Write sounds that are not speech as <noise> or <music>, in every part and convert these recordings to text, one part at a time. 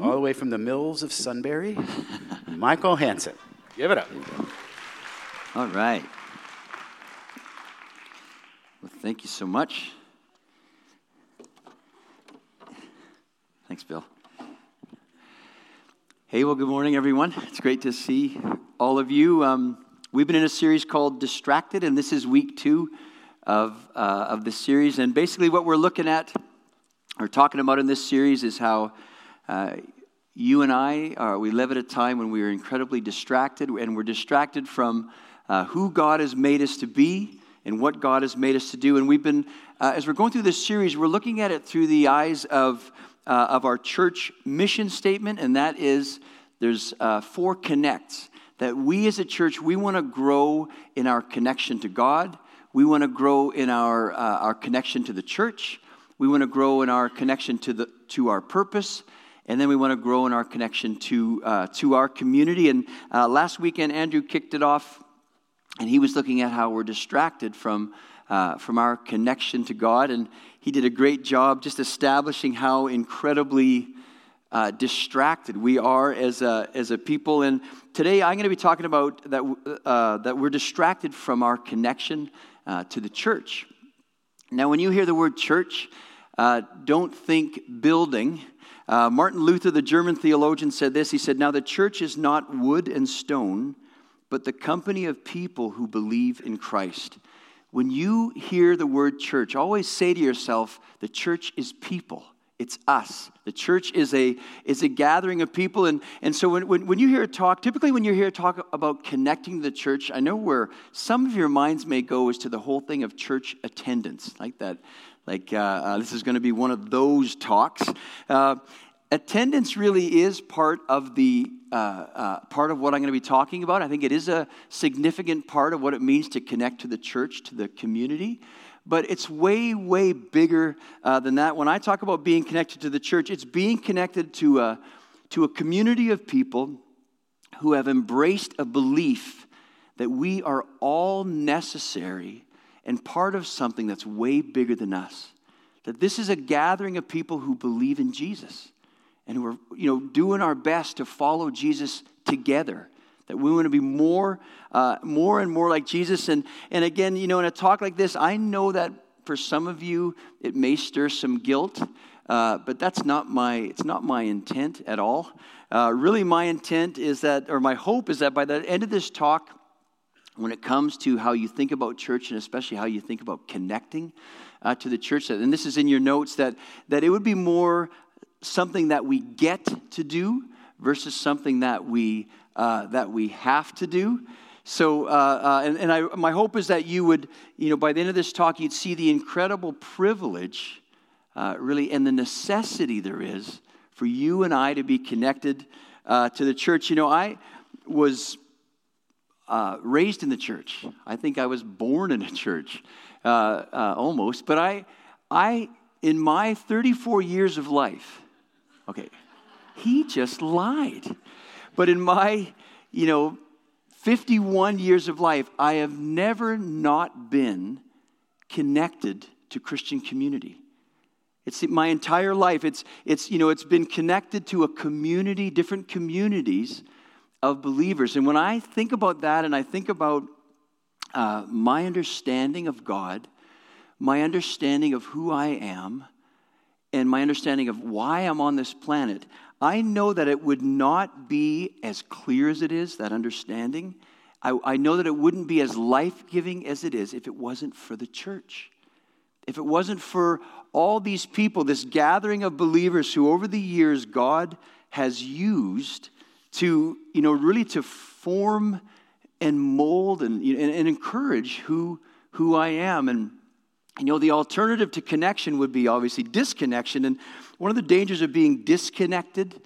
all the way from the mills of Sunbury, <laughs> Michael Hansen. Give it up. All right. Well, thank you so much. Thanks, Bill. Hey, well, good morning, everyone. It's great to see all of you. Um, we've been in a series called Distracted, and this is week two of, uh, of the series. And basically, what we're looking at or talking about in this series is how uh, you and I, uh, we live at a time when we are incredibly distracted, and we're distracted from uh, who God has made us to be and what God has made us to do. And we've been, uh, as we're going through this series, we're looking at it through the eyes of, uh, of our church mission statement, and that is there's uh, four connects. That we as a church, we want to grow in our connection to God. We want to grow in our, our connection to the church. We want to grow in our connection to, the, to our purpose. And then we want to grow in our connection to, uh, to our community. And uh, last weekend, Andrew kicked it off, and he was looking at how we're distracted from, uh, from our connection to God. And he did a great job just establishing how incredibly uh, distracted we are as a, as a people. And today I'm going to be talking about that, uh, that we're distracted from our connection uh, to the church. Now, when you hear the word church, don't think building. Uh, Martin Luther, the German theologian, said this. He said, Now the church is not wood and stone, but the company of people who believe in Christ. When you hear the word church, always say to yourself, the church is people. It's us. The church is a, is a gathering of people. And, and so when, when, when you hear a talk, typically when you hear a talk about connecting the church, I know where some of your minds may go is to the whole thing of church attendance, like that like, uh, uh, this is going to be one of those talks. Uh, attendance really is part of the uh, uh, part of what I'm going to be talking about. I think it is a significant part of what it means to connect to the church, to the community. But it's way, way bigger uh, than that. When I talk about being connected to the church, it's being connected to a, to a community of people who have embraced a belief that we are all necessary and part of something that's way bigger than us. That this is a gathering of people who believe in Jesus and who are you know, doing our best to follow Jesus together. That we want to be more, uh, more and more like Jesus. And, and again, you know, in a talk like this, I know that for some of you, it may stir some guilt. Uh, but that's not my it's not my intent at all uh, really my intent is that or my hope is that by the end of this talk when it comes to how you think about church and especially how you think about connecting uh, to the church and this is in your notes that that it would be more something that we get to do versus something that we uh, that we have to do. So uh, uh, and, and I, my hope is that you would you know by the end of this talk you'd see the incredible privilege uh, really and the necessity there is for you and i to be connected uh, to the church. You know i was uh, raised in the church. I think I was born in a church, uh, uh, almost. But I, I, in my 34 years of life, okay, he just lied. But in my, you know, 51 years of life, I have never not been connected to Christian community. It's my entire life. It's, it's, you know, it's been connected to a community, different communities of believers. And when I think about that and I think about uh, my understanding of God, my understanding of who I am, and my understanding of why I'm on this planet, I know that it would not be as clear as it is, that understanding. I, I know that it wouldn't be as life giving as it is if it wasn't for the church. If it wasn't for all these people, this gathering of believers who over the years God has used to, you know, really to form and mold and, and, and encourage who, who I am. And, you know, the alternative to connection would be obviously disconnection. And one of the dangers of being disconnected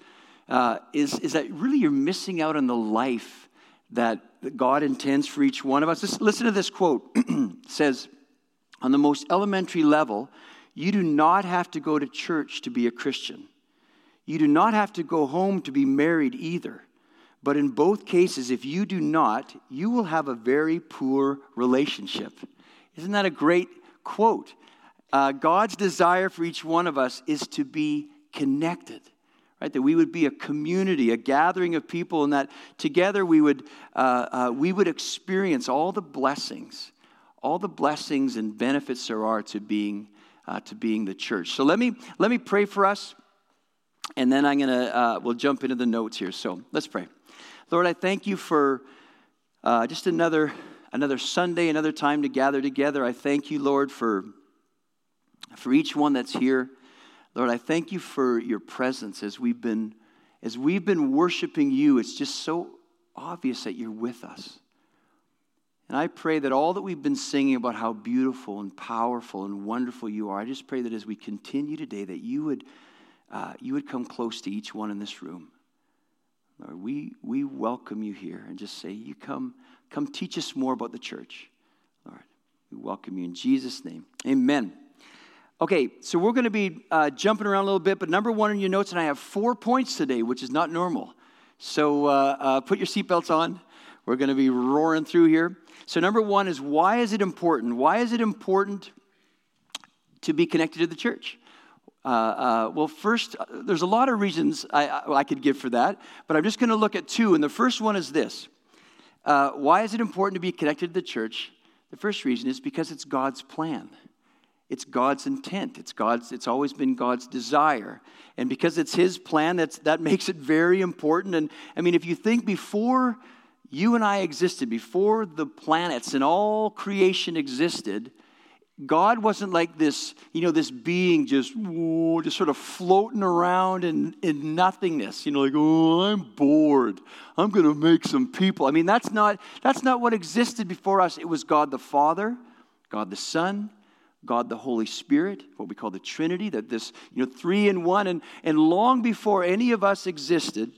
uh, is, is that really you're missing out on the life that God intends for each one of us. Listen, listen to this quote. <clears throat> it says, On the most elementary level, you do not have to go to church to be a Christian. You do not have to go home to be married either. But in both cases, if you do not, you will have a very poor relationship. Isn't that a great quote? Uh, God's desire for each one of us is to be connected, right? That we would be a community, a gathering of people, and that together we would, uh, uh, we would experience all the blessings, all the blessings and benefits there are to being, uh, to being the church. So let me, let me pray for us, and then I'm going to, uh, we'll jump into the notes here. So let's pray. Lord, I thank you for uh, just another, another Sunday, another time to gather together. I thank you, Lord, for, for each one that's here. Lord, I thank you for your presence as we've been as we've been worshiping you. It's just so obvious that you're with us. And I pray that all that we've been singing about how beautiful and powerful and wonderful you are, I just pray that as we continue today, that you would, uh, you would come close to each one in this room. Lord, we, we welcome you here and just say, You come, come teach us more about the church. Lord, we welcome you in Jesus' name. Amen. Okay, so we're going to be uh, jumping around a little bit, but number one in your notes, and I have four points today, which is not normal. So uh, uh, put your seatbelts on. We're going to be roaring through here. So, number one is why is it important? Why is it important to be connected to the church? Uh, uh, well, first, uh, there's a lot of reasons I, I could give for that, but I'm just going to look at two. And the first one is this Why is it important to be connected to the church? The first reason is because it's God's plan. It's God's intent. It's God's. It's always been God's desire, and because it's His plan, that's that makes it very important. And I mean, if you think before you and I existed, before the planets and all creation existed, God wasn't like this, you know, this being just, just sort of floating around in, in nothingness. You know, like, oh, I'm bored. I'm going to make some people. I mean, that's not that's not what existed before us. It was God the Father, God the Son, God the Holy Spirit, what we call the Trinity, that this, you know, three in one. And, and long before any of us existed,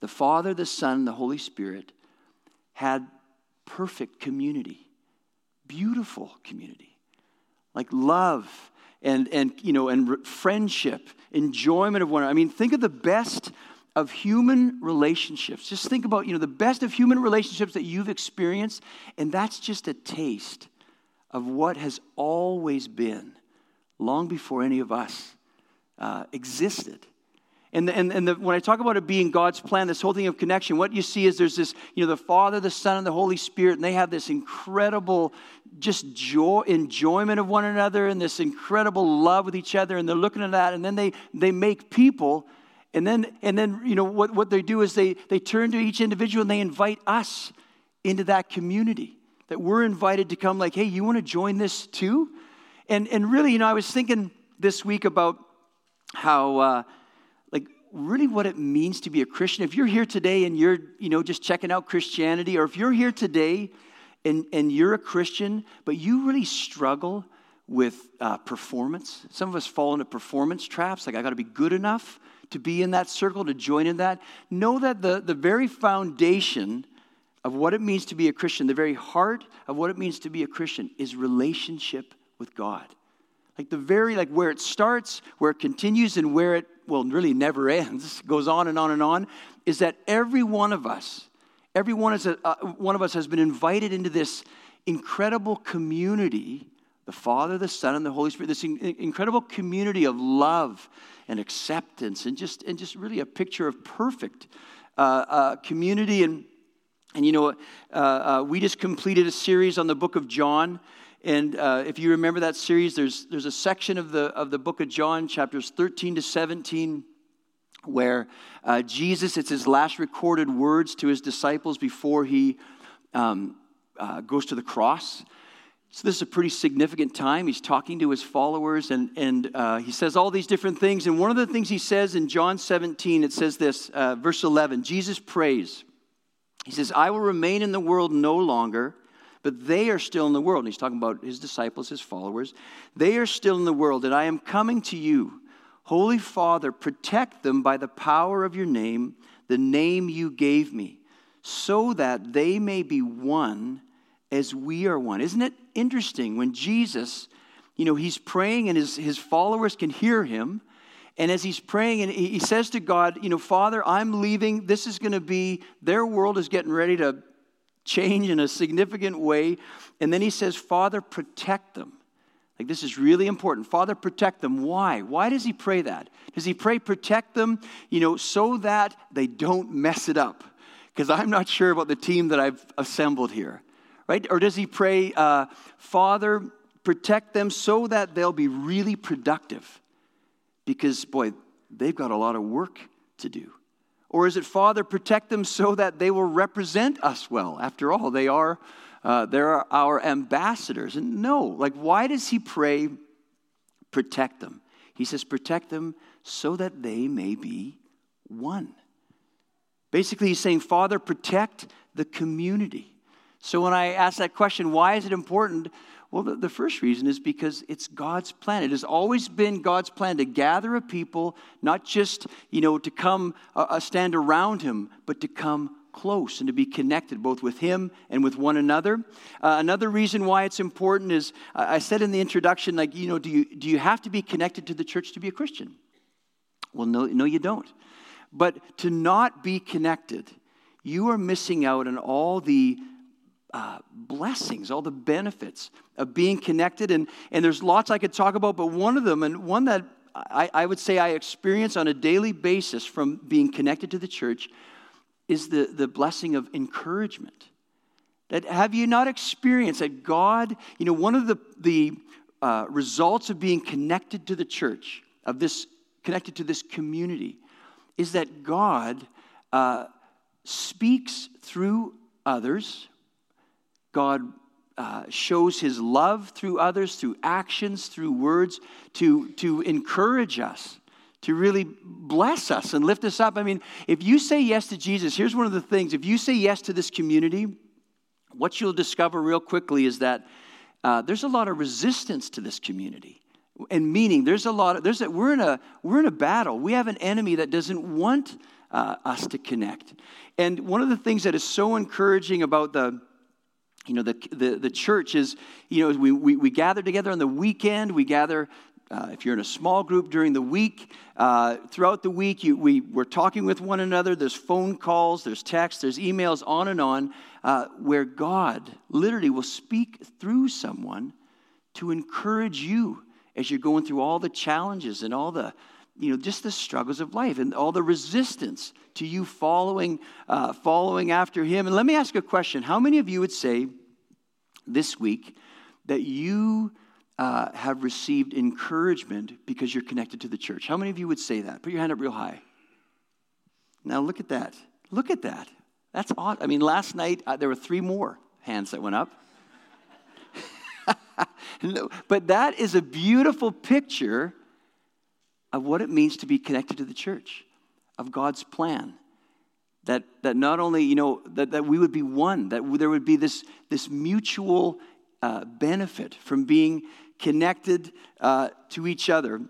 the Father, the Son, the Holy Spirit had perfect community, beautiful community, like love and, and, you know, and friendship, enjoyment of one another. I mean, think of the best of human relationships. Just think about, you know, the best of human relationships that you've experienced, and that's just a taste of what has always been long before any of us uh, existed. And, the, and, and the, when I talk about it being God's plan, this whole thing of connection, what you see is there's this, you know, the Father, the Son, and the Holy Spirit, and they have this incredible just joy, enjoyment of one another and this incredible love with each other. And they're looking at that, and then they, they make people. And then, and then you know, what, what they do is they, they turn to each individual and they invite us into that community that we're invited to come like hey you want to join this too and and really you know i was thinking this week about how uh, really what it means to be a christian. If you're here today and you're you know just checking out christianity or if you're here today and and you're a christian but you really struggle with uh, performance. Some of us fall into performance traps like i got to be good enough to be in that circle to join in that. Know that the the very foundation of what it means to be a Christian, the very heart of what it means to be a Christian is relationship with God. Like the very, like where it starts, where it continues, and where it, well, really never ends, goes on and on and on, is that every one of us, every one, is a, uh, one of us has been invited into this incredible community the Father, the Son, and the Holy Spirit, this in, incredible community of love and acceptance, and just, and just really a picture of perfect uh, uh, community. And and you know, uh, uh, we just completed a series on the book of John. And uh, if you remember that series, there's, there's a section of the, of the book of John, chapters 13 to 17, where uh, Jesus, it's his last recorded words to his disciples before he um, uh, goes to the cross. So this is a pretty significant time. He's talking to his followers, and, and uh, he says all these different things. And one of the things he says in John 17, it says this, verse 11 Jesus prays. He says, I will remain in the world no longer, but they are still in the world. And he's talking about his disciples, his followers. They are still in the world, and I am coming to you. Holy Father, protect them by the power of your name, the name you gave me, so that they may be one as we are one. Isn't it interesting when Jesus, you know, he's praying and his, his followers can hear him and as he's praying, and he says to God, You know, Father, I'm leaving. This is going to be, their world is getting ready to change in a significant way. And then he says, Father, protect them. Like, this is really important. Father, protect them. Why? Why does he pray that? Does he pray, protect them, you know, so that they don't mess it up? Because I'm not sure about the team that I've assembled here, right? Or does he pray, uh, Father, protect them so that they'll be really productive? Because, boy, they've got a lot of work to do. Or is it, Father, protect them so that they will represent us well? After all, they are uh, they're our ambassadors. And no, like, why does he pray, protect them? He says, protect them so that they may be one. Basically, he's saying, Father, protect the community. So when I ask that question, why is it important? Well, the, the, first reason is because it's God's plan. It has always been God's plan to gather a people, not just, you know, to come uh, stand around him, but to come close and to be connected both with Him and with one another. Uh, another reason why it's important is uh, I said in the introduction, like, you know, do you, do you have to be connected to the church to be a Christian? Well, no, no, you don't. But to not be connected, you are missing out on all the uh, blessings, all the benefits of being connected. And, and there's lots I could talk about, but one of them, and one that I, I would say I experience on a daily basis from being connected to the church, is the, the blessing of encouragement. That have you not experienced that God, you know, one of the, the uh, results of being connected to the church, of this, connected to this community, is that God uh, speaks through others. God uh, shows his love through others, through actions, through words, to, to encourage us to really bless us and lift us up. I mean, if you say yes to Jesus, here's one of the things if you say yes to this community, what you'll discover real quickly is that uh, there's a lot of resistance to this community. And meaning, there's a lot of, there's a, we're, in a, we're in a battle. We have an enemy that doesn't want uh, us to connect. And one of the things that is so encouraging about the, you know, the, the, the church is, you know, we, we, we gather together on the weekend, we gather uh, if you're in a small group during the week, uh, throughout the week, you, we, we're talking with one another. There's phone calls, there's texts, there's emails, on and on, uh, where God literally will speak through someone to encourage you as you're going through all the challenges and all the, you know, just the struggles of life and all the resistance to you following, uh, following after Him. And let me ask a question: How many of you would say this week that you uh, have received encouragement because you're connected to the church. How many of you would say that? Put your hand up real high. Now look at that. Look at that. That's odd. I mean, last night uh, there were three more hands that went up. <laughs> but that is a beautiful picture of what it means to be connected to the church, of God's plan. That, that not only, you know, that, that we would be one, that there would be this, this mutual uh, benefit from being connected uh, to each other.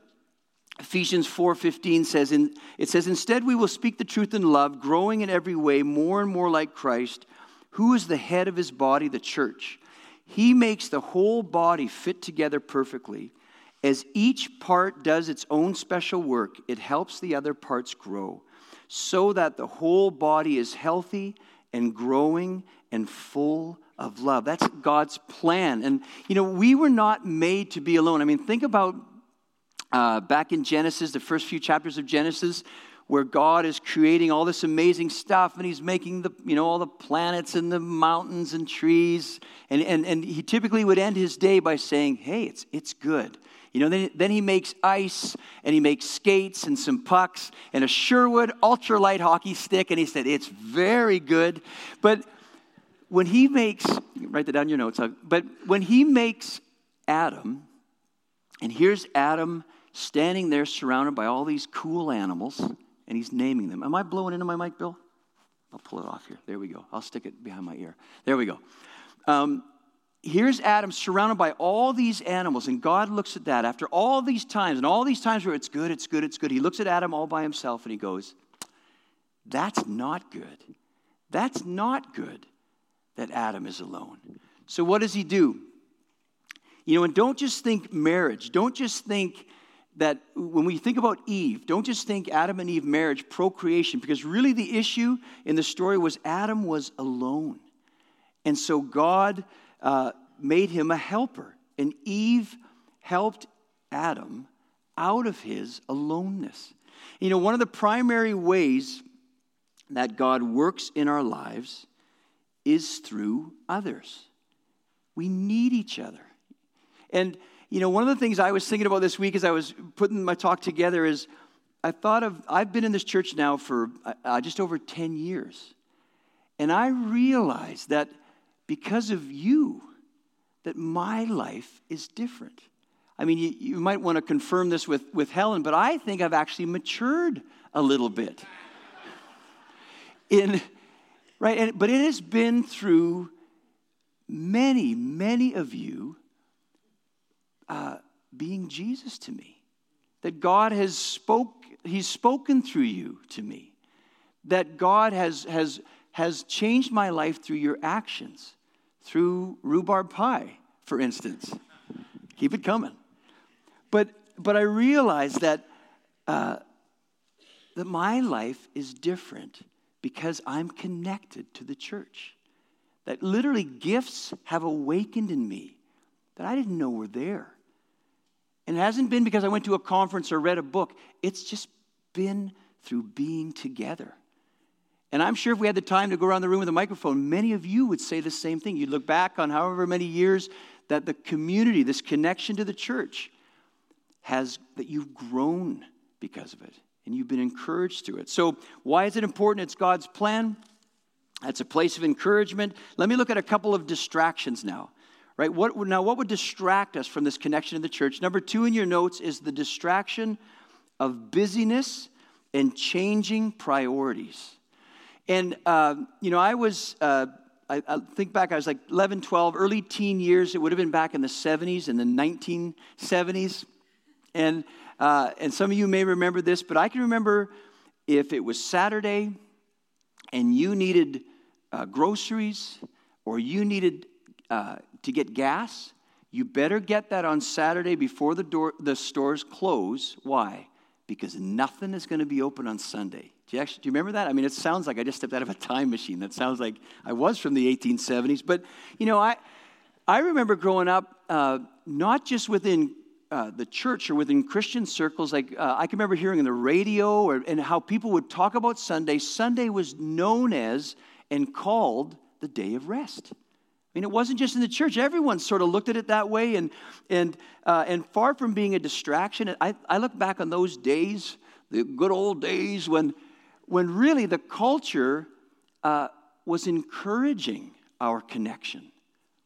Ephesians 4:15 says in, it says instead we will speak the truth in love growing in every way more and more like Christ who is the head of his body the church he makes the whole body fit together perfectly as each part does its own special work it helps the other parts grow so that the whole body is healthy and growing and full of love. That's God's plan. And, you know, we were not made to be alone. I mean, think about uh, back in Genesis, the first few chapters of Genesis, where God is creating all this amazing stuff and he's making the, you know, all the planets and the mountains and trees. And, and, and he typically would end his day by saying, hey, it's, it's good. You know, then, then he makes ice and he makes skates and some pucks and a Sherwood ultralight hockey stick. And he said, it's very good. But when he makes, write that down in your notes, but when he makes Adam, and here's Adam standing there surrounded by all these cool animals, and he's naming them. Am I blowing into my mic, Bill? I'll pull it off here. There we go. I'll stick it behind my ear. There we go. Um, here's Adam surrounded by all these animals, and God looks at that after all these times, and all these times where it's good, it's good, it's good. He looks at Adam all by himself and he goes, That's not good. That's not good that Adam is alone. So, what does he do? You know, and don't just think marriage. Don't just think that when we think about Eve, don't just think Adam and Eve marriage, procreation, because really the issue in the story was Adam was alone. And so God uh, made him a helper. And Eve helped Adam out of his aloneness. You know, one of the primary ways that God works in our lives is through others. We need each other. And, you know, one of the things I was thinking about this week as I was putting my talk together is I thought of, I've been in this church now for uh, just over 10 years. And I realized that because of you, that my life is different. I mean, you, you might want to confirm this with, with Helen, but I think I've actually matured a little bit. In, right? And, but it has been through many, many of you uh, being Jesus to me. That God has spoke, He's spoken through you to me. That God has, has, has changed my life through your actions, through rhubarb pie, for instance. Keep it coming. But, but I realize that, uh, that my life is different because I'm connected to the church. That literally gifts have awakened in me that I didn't know were there. And it hasn't been because I went to a conference or read a book, it's just been through being together. And I'm sure if we had the time to go around the room with a microphone, many of you would say the same thing. You'd look back on however many years that the community, this connection to the church, has, that you've grown because of it and you've been encouraged through it. So, why is it important? It's God's plan. It's a place of encouragement. Let me look at a couple of distractions now. Right? What, now, what would distract us from this connection to the church? Number two in your notes is the distraction of busyness and changing priorities. And, uh, you know, I was, uh, I, I, think back, I was like 11, 12, early teen years. It would have been back in the 70s, in the 1970s. And, uh, and some of you may remember this, but I can remember if it was Saturday and you needed uh, groceries or you needed uh, to get gas, you better get that on Saturday before the, door, the stores close. Why? Because nothing is going to be open on Sunday. Do you, actually, do you remember that? I mean, it sounds like I just stepped out of a time machine. That sounds like I was from the 1870s. But, you know, I, I remember growing up, uh, not just within uh, the church or within Christian circles, like uh, I can remember hearing on the radio or, and how people would talk about Sunday. Sunday was known as and called the day of rest. I mean, it wasn't just in the church. Everyone sort of looked at it that way. And, and, uh, and far from being a distraction, I, I look back on those days, the good old days, when, when really the culture uh, was encouraging our connection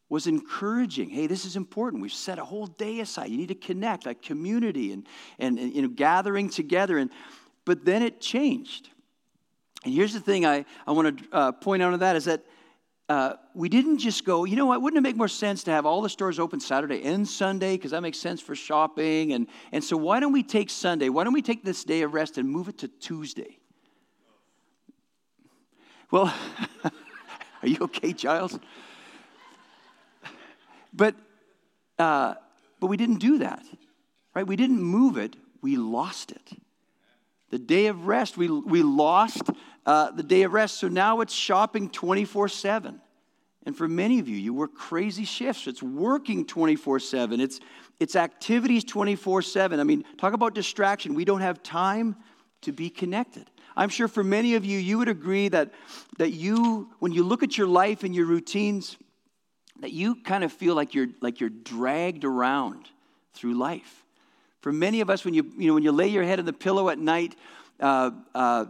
was encouraging. Hey, this is important. We've set a whole day aside. You need to connect, like community and, and, and you know, gathering together. And, but then it changed. And here's the thing I, I want to uh, point out of that is that uh, we didn't just go, you know what, wouldn't it make more sense to have all the stores open Saturday and Sunday because that makes sense for shopping? And, and so why don't we take Sunday, why don't we take this day of rest and move it to Tuesday? Well, <laughs> are you okay, Giles? But, uh, but we didn't do that, right? We didn't move it, we lost it. The day of rest, we, we lost uh, the day of rest. So now it's shopping 24 7. And for many of you, you work crazy shifts. It's working 24 7. It's, it's activities 24 7. I mean, talk about distraction. We don't have time to be connected. I'm sure for many of you, you would agree that, that you, when you look at your life and your routines, that you kind of feel like you're like you're dragged around through life. For many of us, when you you know when you lay your head on the pillow at night, uh, uh,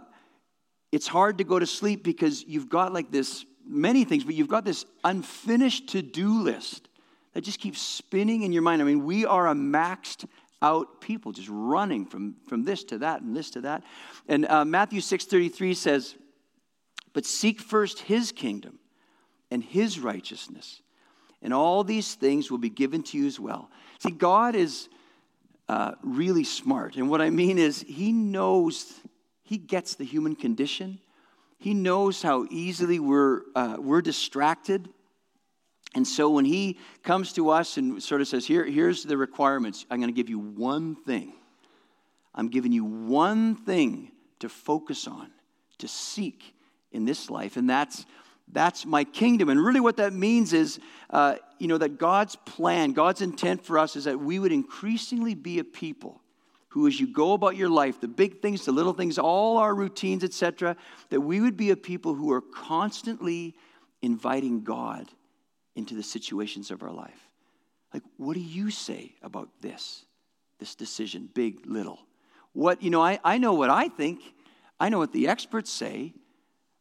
it's hard to go to sleep because you've got like this many things, but you've got this unfinished to-do list that just keeps spinning in your mind. I mean, we are a maxed out people, just running from from this to that and this to that. And uh, Matthew six thirty three says, "But seek first His kingdom and His righteousness." and all these things will be given to you as well. See, God is uh, really smart. And what I mean is, He knows, He gets the human condition. He knows how easily we're, uh, we're distracted. And so when He comes to us and sort of says, Here, here's the requirements, I'm going to give you one thing. I'm giving you one thing to focus on, to seek in this life, and that's That's my kingdom. And really, what that means is, uh, you know, that God's plan, God's intent for us is that we would increasingly be a people who, as you go about your life, the big things, the little things, all our routines, etc., that we would be a people who are constantly inviting God into the situations of our life. Like, what do you say about this? This decision, big, little. What, you know, I, I know what I think, I know what the experts say,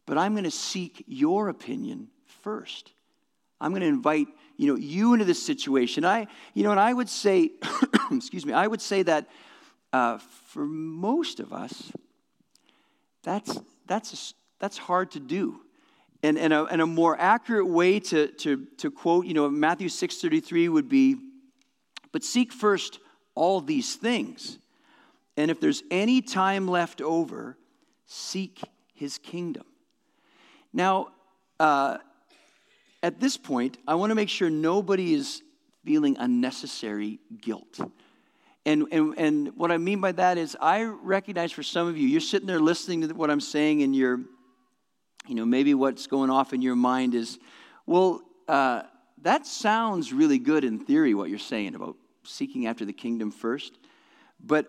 but I'm going to seek your opinion first. I'm going to invite, you know, you into this situation. I, you know, and I would say, <coughs> excuse me, I would say that uh, for most of us, that's, that's, that's hard to do. And, and, a, and a more accurate way to, to, to quote, you know, Matthew 6.33 would be, but seek first all these things. And if there's any time left over, seek his kingdom. Now, uh, at this point, I want to make sure nobody is feeling unnecessary guilt. And, and, and what I mean by that is, I recognize for some of you, you're sitting there listening to what I'm saying, and you're, you know, maybe what's going off in your mind is, well, uh, that sounds really good in theory, what you're saying about seeking after the kingdom first. But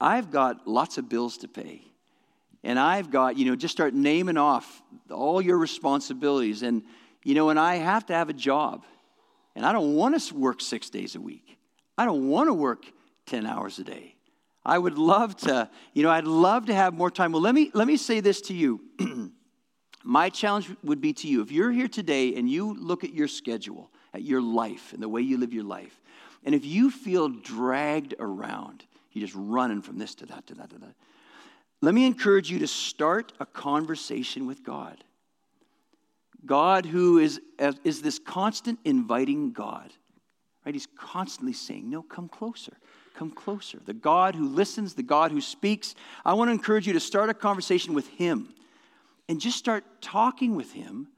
I've got lots of bills to pay. And I've got, you know, just start naming off all your responsibilities. And, you know, and I have to have a job. And I don't want to work six days a week. I don't want to work 10 hours a day. I would love to, you know, I'd love to have more time. Well, let me, let me say this to you. <clears throat> My challenge would be to you if you're here today and you look at your schedule, at your life, and the way you live your life, and if you feel dragged around, you're just running from this to that to that to that, let me encourage you to start a conversation with God. God, who is, is this constant inviting God, right? He's constantly saying, No, come closer, come closer. The God who listens, the God who speaks. I want to encourage you to start a conversation with Him and just start talking with Him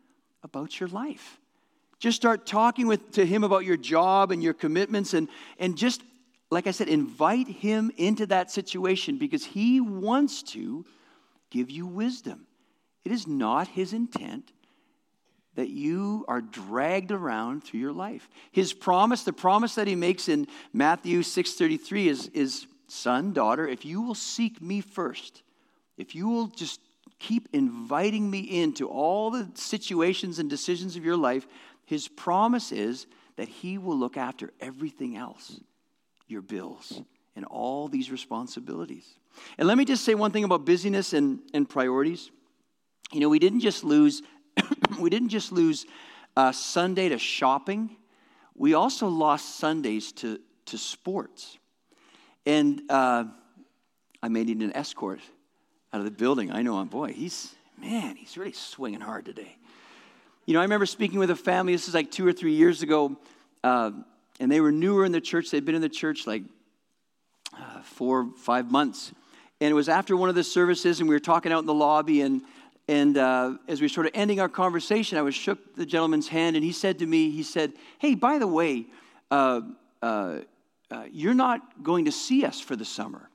about your life. Just start talking with, to Him about your job and your commitments and, and just like I said, invite him into that situation because he wants to give you wisdom. It is not his intent that you are dragged around through your life. His promise, the promise that he makes in Matthew 6:33 is, is son, daughter, if you will seek me first, if you will just keep inviting me into all the situations and decisions of your life, his promise is that he will look after everything else your bills and all these responsibilities. And let me just say one thing about busyness and, and priorities. You know, we didn't just lose, <coughs> we didn't just lose uh, Sunday to shopping. We also lost Sundays to, to sports. And uh, I may need an escort out of the building. I know, I'm, boy, he's, man, he's really swinging hard today. You know, I remember speaking with a family, this is like two or three years ago. Uh, and they were newer in the church. They'd been in the church like uh, four, five months. And it was after one of the services, and we were talking out in the lobby. And, and uh, as we were sort of ending our conversation, I was shook the gentleman's hand, and he said to me, he said, "Hey, by the way, uh, uh, uh you're not going to see us for the summer."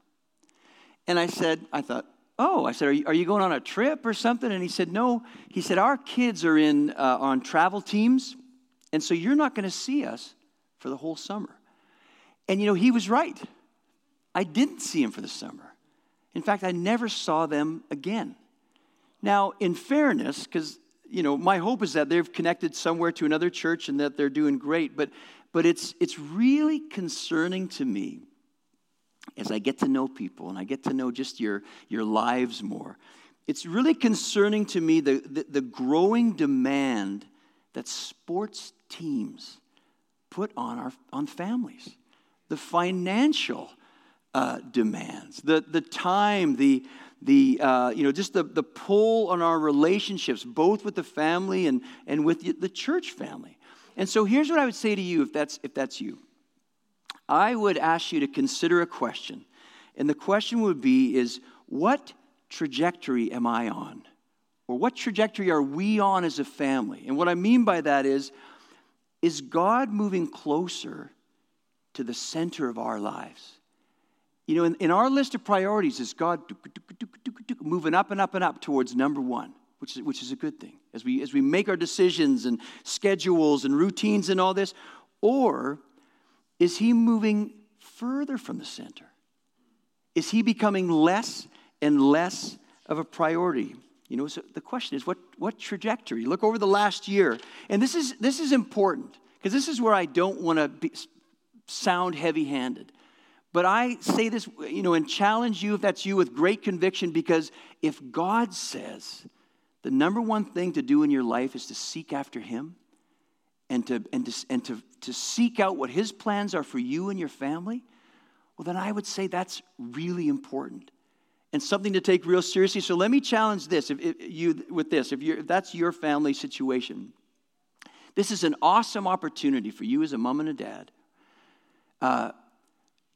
And I said, I thought, oh, I said, are you, are you going on a trip or something? And he said, no. He said, our kids are in uh, on travel teams, and so you're not going to see us for the whole summer. And you know, he was right. I didn't see him for the summer. In fact, I never saw them again. Now, in fairness, because you know, my hope is that they've connected somewhere to another church and that they're doing great, but but it's it's really concerning to me as I get to know people and I get to know just your your lives more. It's really concerning to me the, the, the growing demand that sports teams put on, our, on families the financial uh, demands, the, the time, the, the uh, you know, just the, the pull on our relationships, both with the family and, and with the, the church family. And so here's what I would say to you if that's, if that's you. I would ask you to consider a question. And the question would be is what trajectory am I on? Or what trajectory are we on as a family? And what I mean by that is is God moving closer to the center of our lives? You know, in, in our list of priorities, is God moving up and up and up towards number one, which is, which is a good thing as we, as we make our decisions and schedules and routines and all this? Or is he moving further from the center? Is he becoming less and less of a priority? You know, so the question is what, what trajectory? Look over the last year. And this is, this is important because this is where I don't want to sound heavy handed. But I say this, you know, and challenge you if that's you with great conviction because if God says the number one thing to do in your life is to seek after Him and to, and to, and to, to seek out what His plans are for you and your family, well, then I would say that's really important and something to take real seriously. So let me challenge this if, if you with this. If, if that's your family situation, this is an awesome opportunity for you as a mom and a dad uh,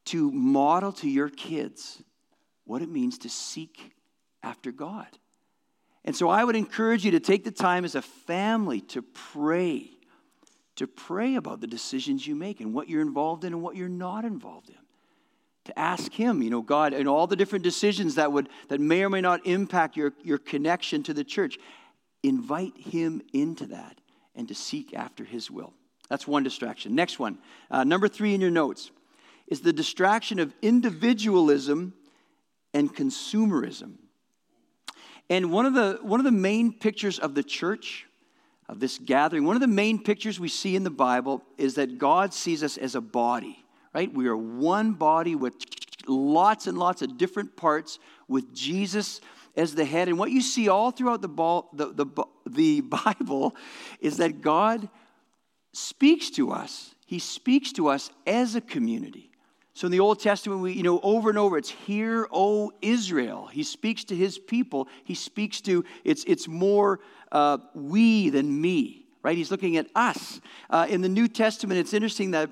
to model to your kids what it means to seek after God. And so I would encourage you to take the time as a family to pray, to pray about the decisions you make and what you're involved in and what you're not involved in. To ask him you know god and all the different decisions that would that may or may not impact your, your connection to the church invite him into that and to seek after his will. That's one distraction. Next one uh, number three in your notes is the distraction of individualism and consumerism. And one of the one of the main pictures of the church of this gathering one of the main pictures we see in the bible is that god sees us as a body right? We are one body with lots and lots of different parts with Jesus as the head. And what you see all throughout the, ball, the, the, the <laughs> Bible is that God speaks to us. He speaks to us as a community. So in the Old Testament, we, you know, over and over, it's "Hear, O Israel." He speaks to his people. He speaks to it's it's more uh, we than me, right? He's looking at us. Uh, in the New Testament, it's interesting that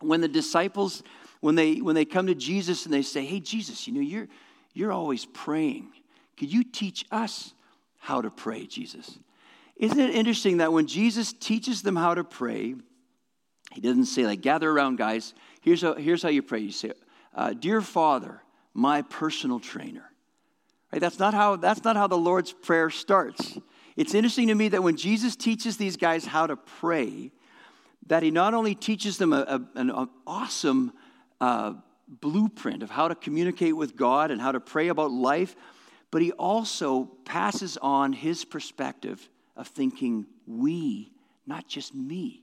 when the disciples when they when they come to jesus and they say hey jesus you know you're you're always praying. Could you teach us how to pray jesus? Isn't it interesting that when jesus teaches them how to pray he doesn't say like gather around guys. Here's how, here's how you pray. You say uh, dear father my personal trainer. Right? That's not how that's not how the lord's prayer starts it's interesting to me that when jesus teaches these guys how to pray that he not only teaches them a, a, an, awesome uh, blueprint of how to communicate with God and how to pray about life, but he also passes on his perspective of thinking we, not just me.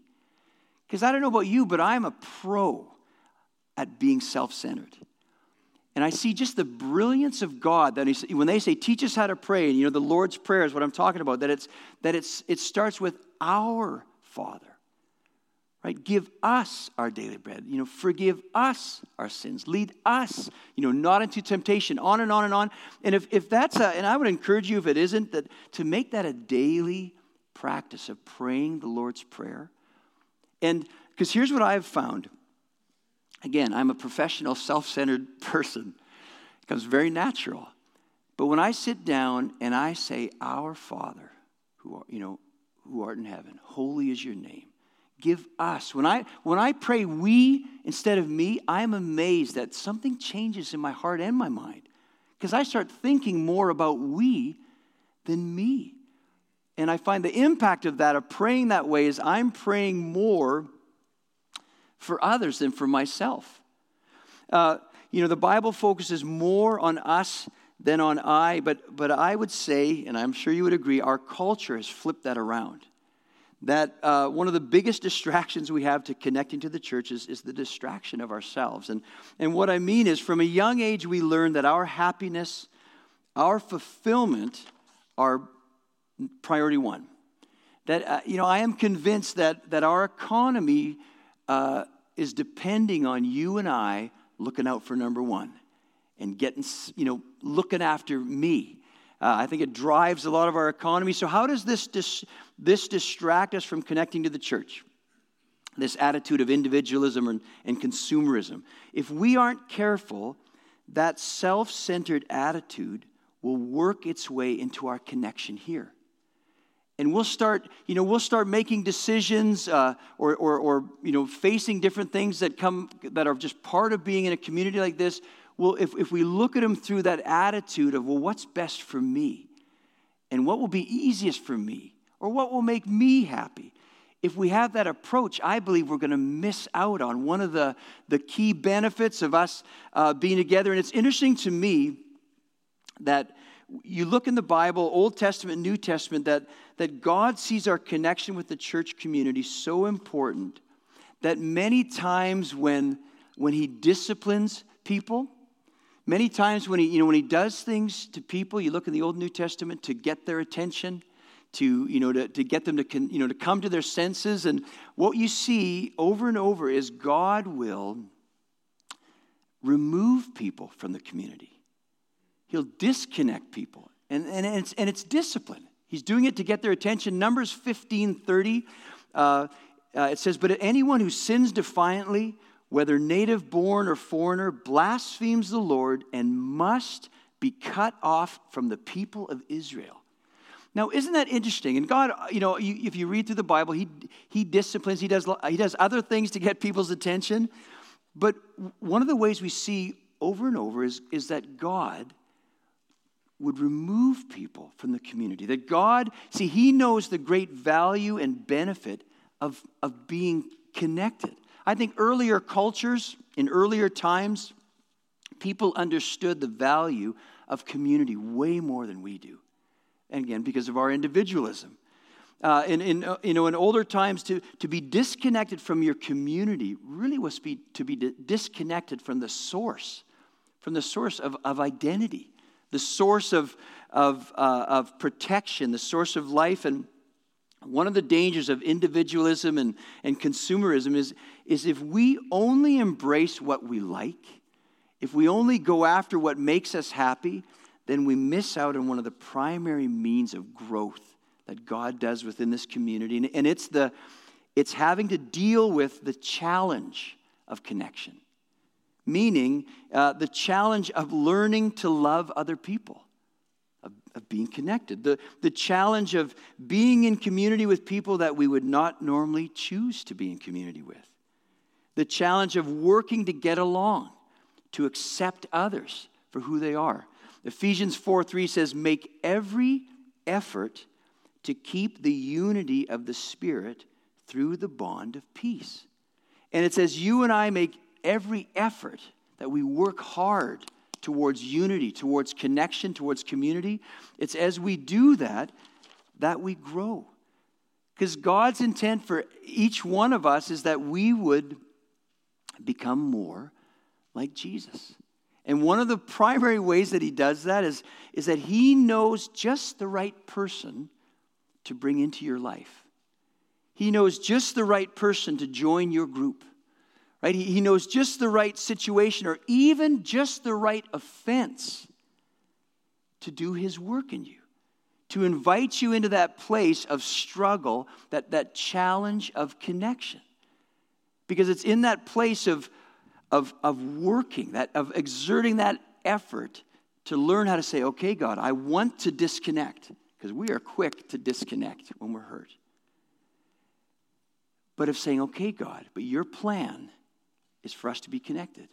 Because I don't know about you, but I'm a pro at being self centered. And I see just the brilliance of God that he, when they say, teach us how to pray, and you know, the Lord's Prayer is what I'm talking about, that, it's, that it's, it starts with our Father right? Give us our daily bread. You know forgive us our sins. Lead us you know not into temptation. On and on and on. And if, if that's a and i would encourage you if it isn't that to make that a daily practice of praying the lord's prayer. And because here's what i've found again i'm a professional self-centered <laughs> person it comes very natural but when i sit down and i say our father who are you know who art in heaven holy is your name give us. When I, when I pray we instead of me, I'm amazed that something changes in my heart and my mind because I start thinking more about we than me. And I find the impact of that, of praying that way, is I'm praying more for others than for myself. Uh, you know, the Bible focuses more on us than on I, but, but I would say, and I'm sure you would agree, our culture has flipped that around that uh, one of the biggest distractions we have to connecting to the church is, is the distraction of ourselves. And, and what I mean is, from a young age, we learn that our happiness, our fulfillment are priority one. That, uh, you know, I am convinced that, that our economy uh, is depending on you and I looking out for number one and getting, you know, looking after me. Uh, I think it drives a lot of our economy. So, how does this, dis- this distract us from connecting to the church? This attitude of individualism and, and consumerism. If we aren't careful, that self centered attitude will work its way into our connection here. And we'll start, you know, we'll start making decisions uh, or, or, or, you know, facing different things that come that are just part of being in a community like this well, if, if we look at them through that attitude of, well, what's best for me? and what will be easiest for me or what will make me happy. If we have that approach, I believe we're going to miss out on one of the, the key benefits of us uh, being together. And it's interesting to me that you look in the Bible, Old Testament, New Testament, that, that God sees our connection with the church community so important that many times when, when He disciplines people, many times when he, you know, when he does things to people, you look in the Old New Testament to get their attention, to, you know, to, to get them to, you know, to come to their senses. And what you see over and over is God will remove people from the community. He'll disconnect people. And, and, it's, and it's discipline. He's doing it to get their attention. Numbers 15 30, uh, uh, it says, But anyone who sins defiantly, whether native born or foreigner, blasphemes the Lord and must be cut off from the people of Israel. Now, isn't that interesting? And God, you know, you, if you read through the Bible, he, he disciplines, he does, he does other things to get people's attention. But one of the ways we see over and over is, is that God would remove people from the community. That God, see, He knows the great value and benefit of, of being connected. I think earlier cultures, in earlier times, people understood the value of community way more than we do. And again, because of our individualism. Uh, in, in, uh, you know, in older times, to, to be disconnected from your community really was be, to be disconnected from the source, from the source of, of identity the source of, of, uh, of protection, the source of life. And one of the dangers of individualism and, and consumerism is, is if we only embrace what we like, if we only go after what makes us happy, then we miss out on one of the primary means of growth that God does within this community. And it's, the, it's having to deal with the challenge of connection meaning uh, the challenge of learning to love other people, of, of being connected, the, the challenge of being in community with people that we would not normally choose to be in community with, the challenge of working to get along, to accept others for who they are. Ephesians 4 3 says, Make every effort to keep the unity of the Spirit through the bond of peace. And it says, You and I make every effort that we work hard towards unity, towards connection, towards community, it's as we do that that we grow. Because God's intent for each one of us is that we would become more like Jesus. And one of the primary ways that he does that is, is that he knows just the right person to bring into your life. He knows just the right person to join your group right? He, he knows just the right situation or even just the right offense to do his work in you, to invite you into that place of struggle, that, that challenge of connection. Because it's in that place of, of, of working, that, of exerting that effort to learn how to say, okay, God, I want to disconnect, because we are quick to disconnect when we're hurt. But of saying, okay, God, but your plan is for us to be connected.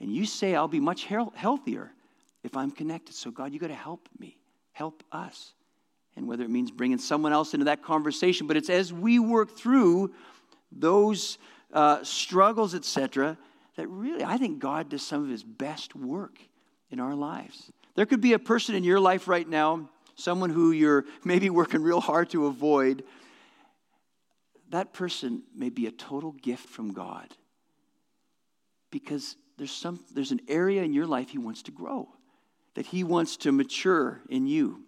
And you say, I'll be much healthier if I'm connected. So, God, you got to help me, help us. And whether it means bringing someone else into that conversation, but it's as we work through those uh, struggles, etc., that really I think God does some of his best work in our lives. There could be a person in your life right now, someone who you're maybe working real hard to avoid. That person may be a total gift from God because there's, some, there's an area in your life He wants to grow, that He wants to mature in you.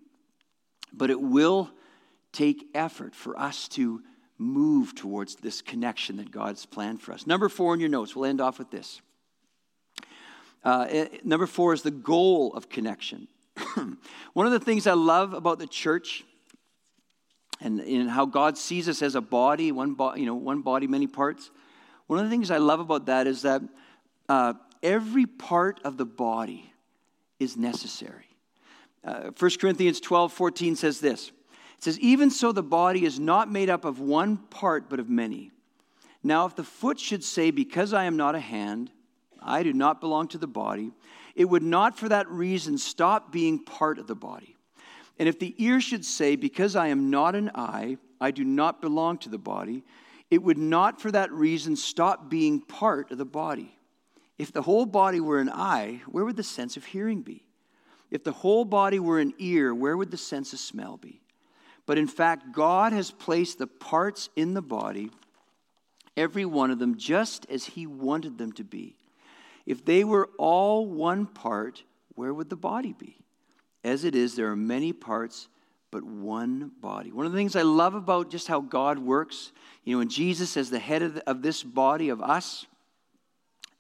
But it will take effort for us to move towards this connection that God's planned for us. Number four in your notes, we'll end off with this. Uh, eh, number four is the goal of connection. <clears throat> One of the things I love about the church and, and how God sees us as a body, one, bo- you know, one body, many parts. One of the things I love about that is that uh, every part of the body is necessary. Uh, 1 Corinthians 12 14 says this It says, Even so, the body is not made up of one part, but of many. Now, if the foot should say, Because I am not a hand, I do not belong to the body, it would not for that reason stop being part of the body. And if the ear should say, Because I am not an eye, I do not belong to the body, it would not for that reason stop being part of the body. If the whole body were an eye, where would the sense of hearing be? If the whole body were an ear, where would the sense of smell be? But in fact, God has placed the parts in the body, every one of them, just as He wanted them to be. If they were all one part, where would the body be? As it is, there are many parts, but one body. One of the things I love about just how God works, you know, in Jesus as the head of, the, of this body of us,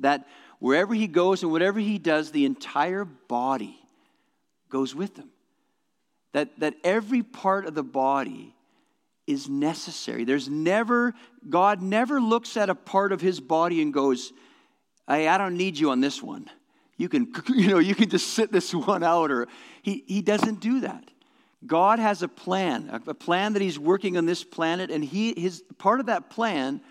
that wherever he goes and whatever he does, the entire body goes with him. That, that every part of the body is necessary. There's never, God never looks at a part of his body and goes, hey, I don't need you on this one. You can, <laughs> you know, you can just sit this one out, or he, he doesn't do that. God has a plan, a plan that He's working on this planet, and he, his, part of that plan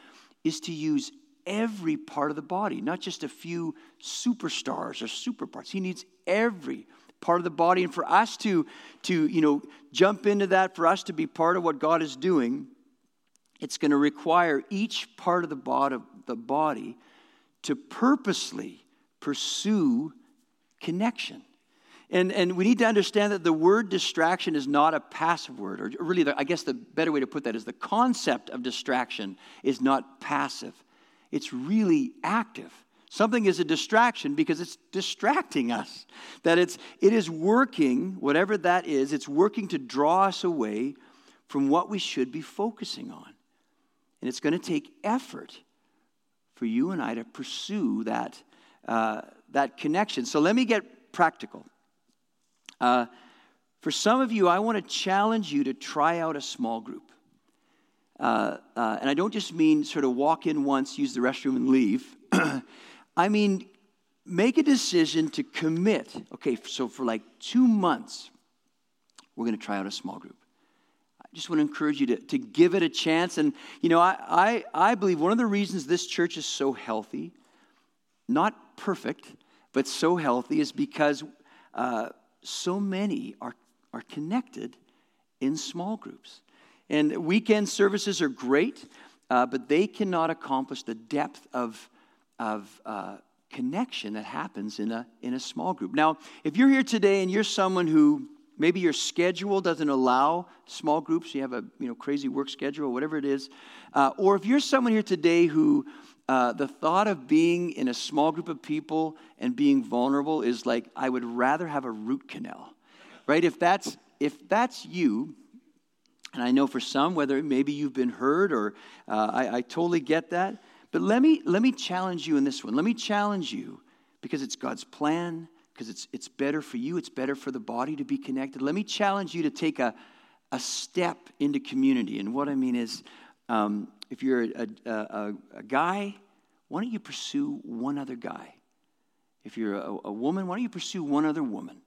is to use every part of the body, not just a few superstars or super parts. He needs every part of the body. And for us to, to you know, jump into that, for us to be part of what God is doing, it's going to require each part of the body, the body to purposely pursue connection. And, and we need to understand that the word distraction is not a passive word, or really, the, I guess the better way to put that is the concept of distraction is not passive, it's really active. Something is a distraction because it's distracting us. That it's, it is working, whatever that is, it's working to draw us away from what we should be focusing on. And it's going to take effort for you and I to pursue that, uh, that connection. So let me get practical. Uh, for some of you, I want to challenge you to try out a small group. Uh, uh, and I don't just mean sort of walk in once, use the restroom, and leave. <clears throat> I mean, make a decision to commit. Okay, so for like two months, we're going to try out a small group. I just want to encourage you to, to give it a chance. And, you know, I, I, I believe one of the reasons this church is so healthy, not perfect, but so healthy, is because uh, so many are, are connected in small groups. And weekend services are great, uh, but they cannot accomplish the depth of, of uh, connection that happens in a, in a small group. Now, if you're here today and you're someone who maybe your schedule doesn't allow small groups, you have a you know, crazy work schedule, whatever it is, uh, or if you're someone here today who uh, the thought of being in a small group of people and being vulnerable is like I would rather have a root canal, right? If that's if that's you, and I know for some whether maybe you've been hurt or uh, I, I totally get that, but let me let me challenge you in this one. Let me challenge you because it's God's plan, because it's it's better for you, it's better for the body to be connected. Let me challenge you to take a a step into community, and what I mean is. Um, if you're a, a, a, guy, why don't you pursue one other guy? If you're a, a woman, why don't you pursue one other woman?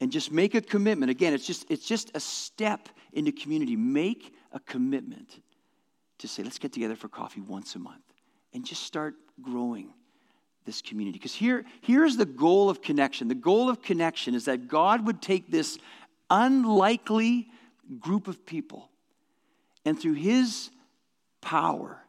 And just make a commitment. Again, it's just, it's just a step into community. Make a commitment to say, let's get together for coffee once a month and just start growing this community. Because here, here's the goal of connection. The goal of connection is that God would take this unlikely group of people and through his power,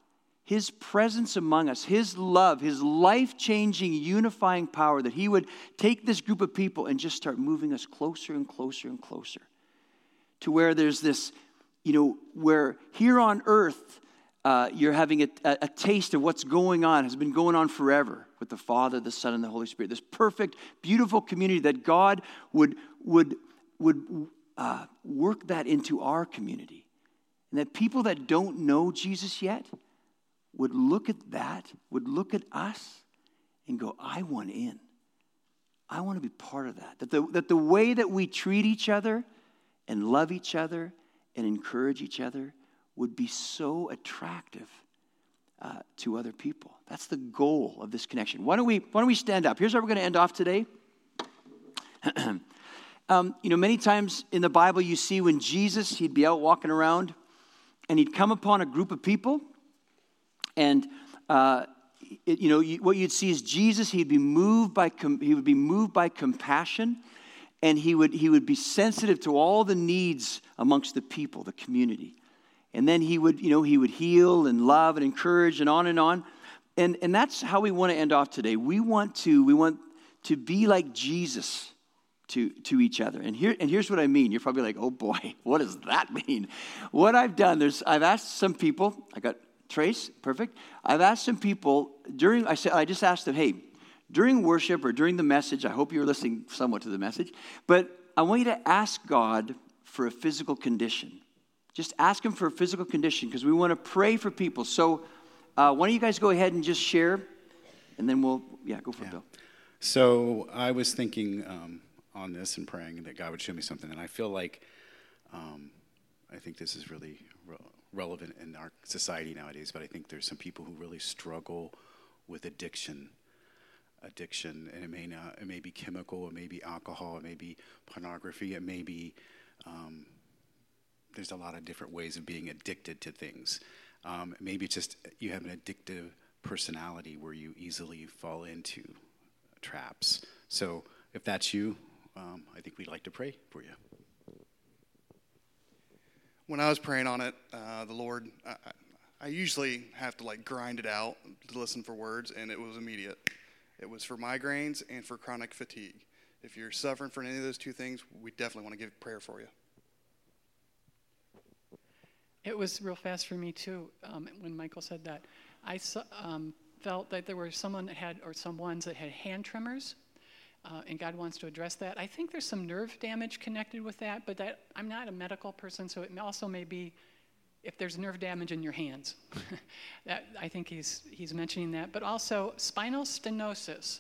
His presence among us, His love, His life changing, unifying power, that He would take this group of people and just start moving us closer and closer and closer to where there's this, you know, where here on earth, uh, you're having a, a, taste of what's going on, has been going on forever with the Father, the Son, and the Holy Spirit. This perfect, beautiful community that God would, would, would uh, work that into our community. And that people that don't know Jesus yet would look at that, would look at us and go, I want in. I want to be part of that. That the, that the way that we treat each other and love each other and encourage each other would be so attractive uh, to other people. That's the goal of this connection. Why don't we, why don't we stand up? Here's how we're going to end off today. <clears throat> um, you know, many times in the Bible, you see when Jesus, he'd be out walking around and he'd come upon a group of people, and uh, it, you know what you'd see is Jesus. He'd be moved by he would be moved by compassion, and he would, he would be sensitive to all the needs amongst the people, the community. And then he would, you know, he would heal and love and encourage and on and on. And, and that's how we want to end off today. We want to, we want to be like Jesus to, to each other. And, here, and here's what I mean. You're probably like, oh boy, <laughs> what does that mean? What I've done, there's, I've asked some people, I got Trace, perfect. I've asked some people during, I, said, I just asked them, hey, during worship or during the message, I hope you're listening somewhat to the message, but I want you to ask God for a physical condition. Just ask Him for a physical condition because we want to pray for people. So, uh, why don't you guys go ahead and just share, and then we'll, yeah, go for yeah. it, Bill. So, I was thinking um, on this and praying that God would show me something, and I feel like um, I think this is really relevant in our society nowadays, but I think there's some people who really struggle with addiction. Addiction, and it may not, it may be chemical, it may be alcohol, it may be pornography, it may be, um, there's a lot of different ways of being addicted to things. Um, maybe it's just you have an addictive personality where you easily fall into traps. So if that's you, um, I think we'd like to pray for you when I was praying on it, uh, the Lord, I, I, usually have to like grind it out to listen for words, and it was immediate. It was for migraines and for chronic fatigue. If you're suffering from any of those two things, we definitely want to give prayer for you. It was real fast for me too um, when Michael said that. I um, felt that there were someone that had, or some ones that had hand tremors uh, and God wants to address that. I think there's some nerve damage connected with that, but that I'm not a medical person, so it also may be if there's nerve damage in your hands. <laughs> that, I think he's, he's mentioning that. But also spinal stenosis,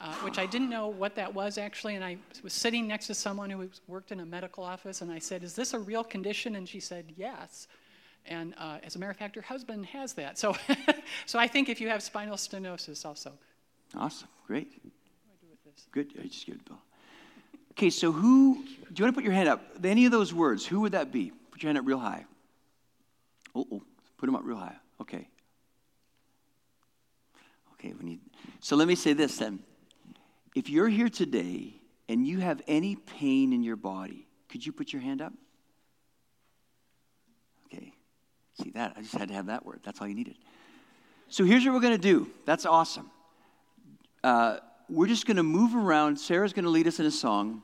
uh, which I didn't know what that was actually. And I was sitting next to someone who worked in a medical office, and I said, Is this a real condition? And she said, Yes. And uh, as a matter of fact, her husband has that. So, <laughs> so I think if you have spinal stenosis also. Awesome, great. Good. I just give it Bill. Okay, so who, do you want to put your hand up? Any of those words, who would that be? Put your hand up real high. Oh, oh put them up real high. Okay. Okay, we need, so let me say this then. If you're here today and you have any pain in your body, could you put your hand up? Okay. See that? I just had to have that word. That's all you needed. So here's what we're going to do. That's awesome. Uh, we're just going to move around. Sarah's going to lead us in a song,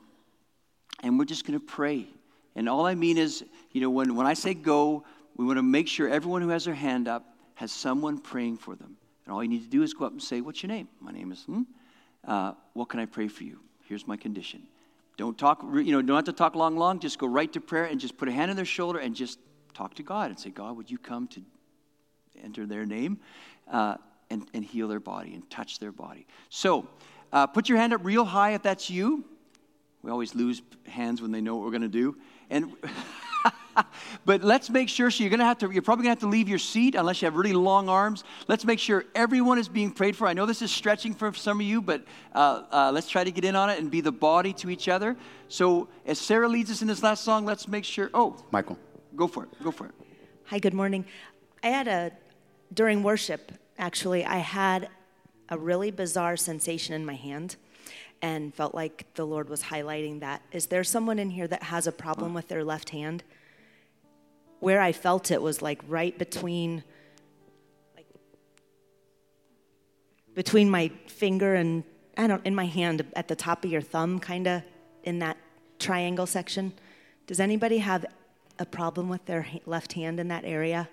and we're just going to pray. And all I mean is, you know, when, when I say go, we want to make sure everyone who has their hand up has someone praying for them. And all you need to do is go up and say, What's your name? My name is, hmm? Uh, what can I pray for you? Here's my condition. Don't talk, you know, don't have to talk long, long. Just go right to prayer and just put a hand on their shoulder and just talk to God and say, God, would you come to enter their name uh, and, and heal their body and touch their body? So, uh, put your hand up real high if that's you. We always lose hands when they know what we're going to do. And <laughs> but let's make sure so you're going to have to you're probably going to have to leave your seat unless you have really long arms. Let's make sure everyone is being prayed for. I know this is stretching for some of you but uh, uh, let's try to get in on it and be the body to each other. So as sarah leads us in this last song let's make sure oh michael. go for it go for it. Hi good morning. I had a during worship actually i had a really bizarre sensation in my hand and felt like the Lord was highlighting that. Is there someone in here that has a problem with their left hand? Where I felt it was like right between like between my finger and I don't in my hand at the top of your thumb kind of in that triangle section. Does anybody have a problem with their left hand in that area?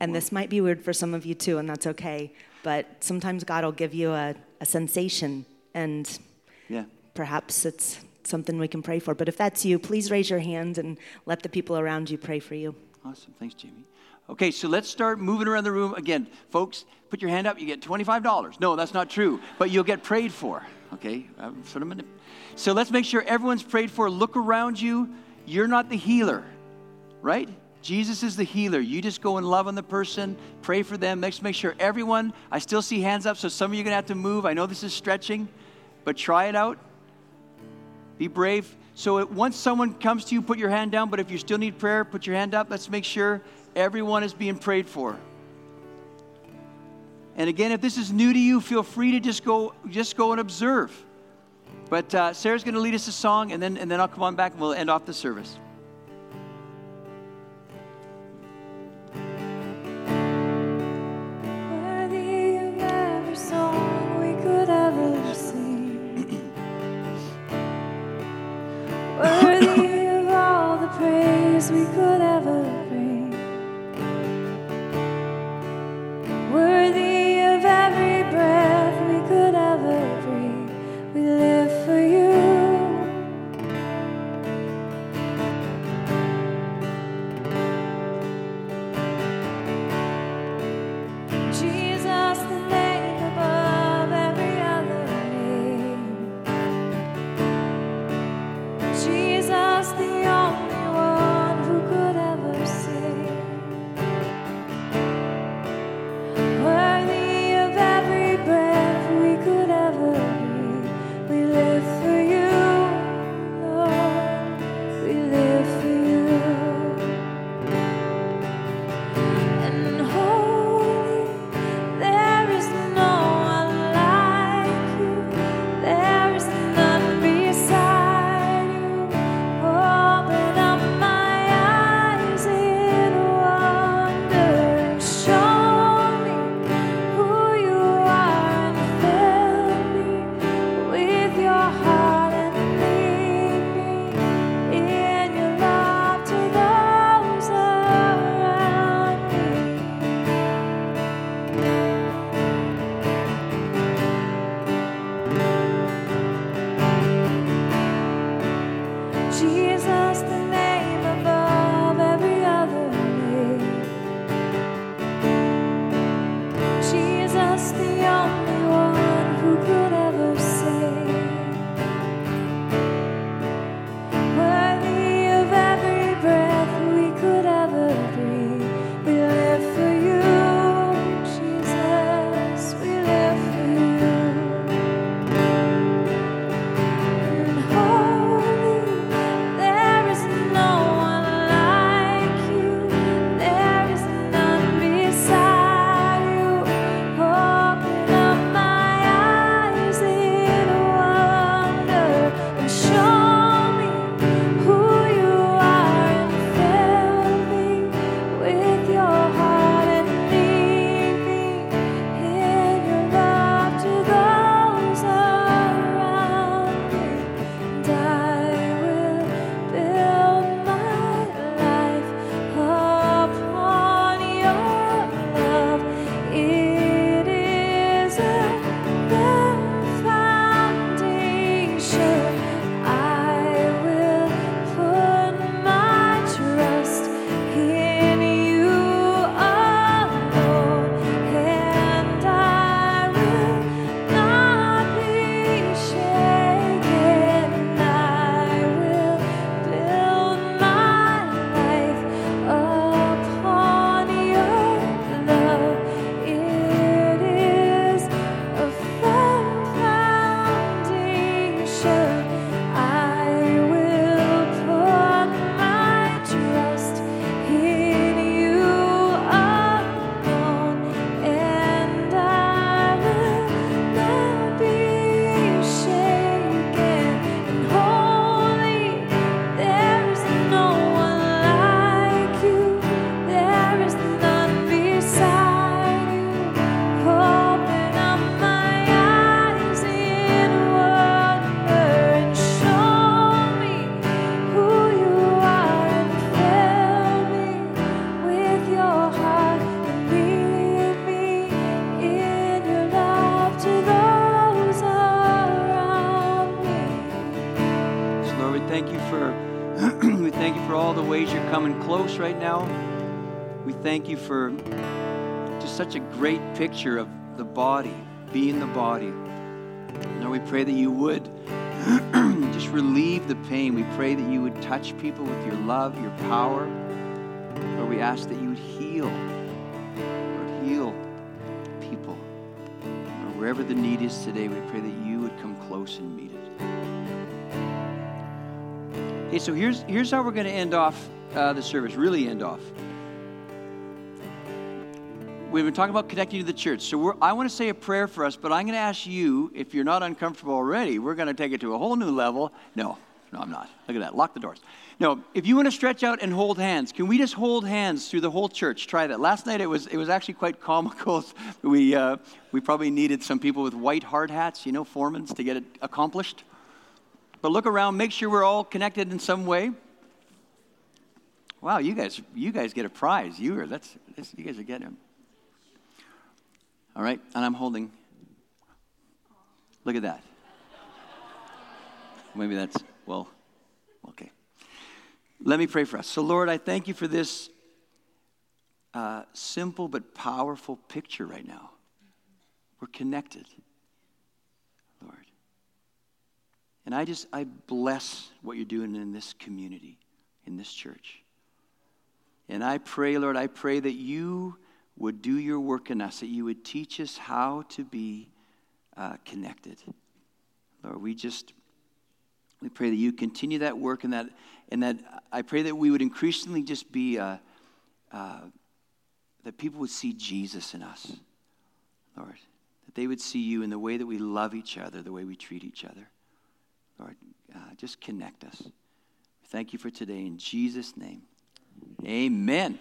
And this might be weird for some of you too, and that's okay. But sometimes God will give you a, a sensation, and yeah. perhaps it's something we can pray for. But if that's you, please raise your hand and let the people around you pray for you. Awesome. Thanks, Jamie. Okay, so let's start moving around the room. Again, folks, put your hand up. You get $25. No, that's not true, but you'll get prayed for. Okay? Um, sort of so let's make sure everyone's prayed for. Look around you. You're not the healer, right? Jesus is the healer. You just go and love on the person, pray for them. Let's make sure everyone, I still see hands up, so some of you are going to have to move. I know this is stretching, but try it out. Be brave. So it, once someone comes to you, put your hand down, but if you still need prayer, put your hand up. Let's make sure everyone is being prayed for. And again, if this is new to you, feel free to just go, just go and observe. But uh, Sarah's going to lead us a song, and then, and then I'll come on back and we'll end off the service. thank you for just such a great picture of the body, being the body. Lord, we pray that you would <clears throat> just relieve the pain. We pray that you would touch people with your love, your power. Lord, we ask that you would heal. Lord, heal people. Lord, wherever the need is today, we pray that you would come close and meet it. Okay, so here's, here's how we're going to end off uh, the service, really end off we've been talking about connecting to the church. So I want to say a prayer for us, but I'm going to ask you, if you're not uncomfortable already, we're going to take it to a whole new level. No, no, I'm not. Look at that. Lock the doors. No, if you want to stretch out and hold hands, can we just hold hands through the whole church? Try that. Last night it was it was actually quite comical. <laughs> We uh, we probably needed some people with white hard hats, you know, foremans, to get it accomplished. But look around, make sure we're all connected in some way. Wow, you guys, you guys get a prize. You are that's, that's you guys are getting them. All right, and I'm holding. Look at that. Maybe that's well, okay. Let me pray for us. So, Lord, I thank you for this uh, simple but powerful picture right now. We're connected, Lord. And I just, I bless what you're doing in this community, in this church. And I pray, Lord, I pray that you would do your work in us, that you would teach us how to be uh, connected. Lord, we just, we pray that you continue that work and that, and that I pray that we would increasingly just be, uh, uh, that people would see Jesus in us, Lord. That they would see you in the way that we love each other, the way we treat each other. Lord, uh, just connect us. Thank you for today in Jesus' name. Amen.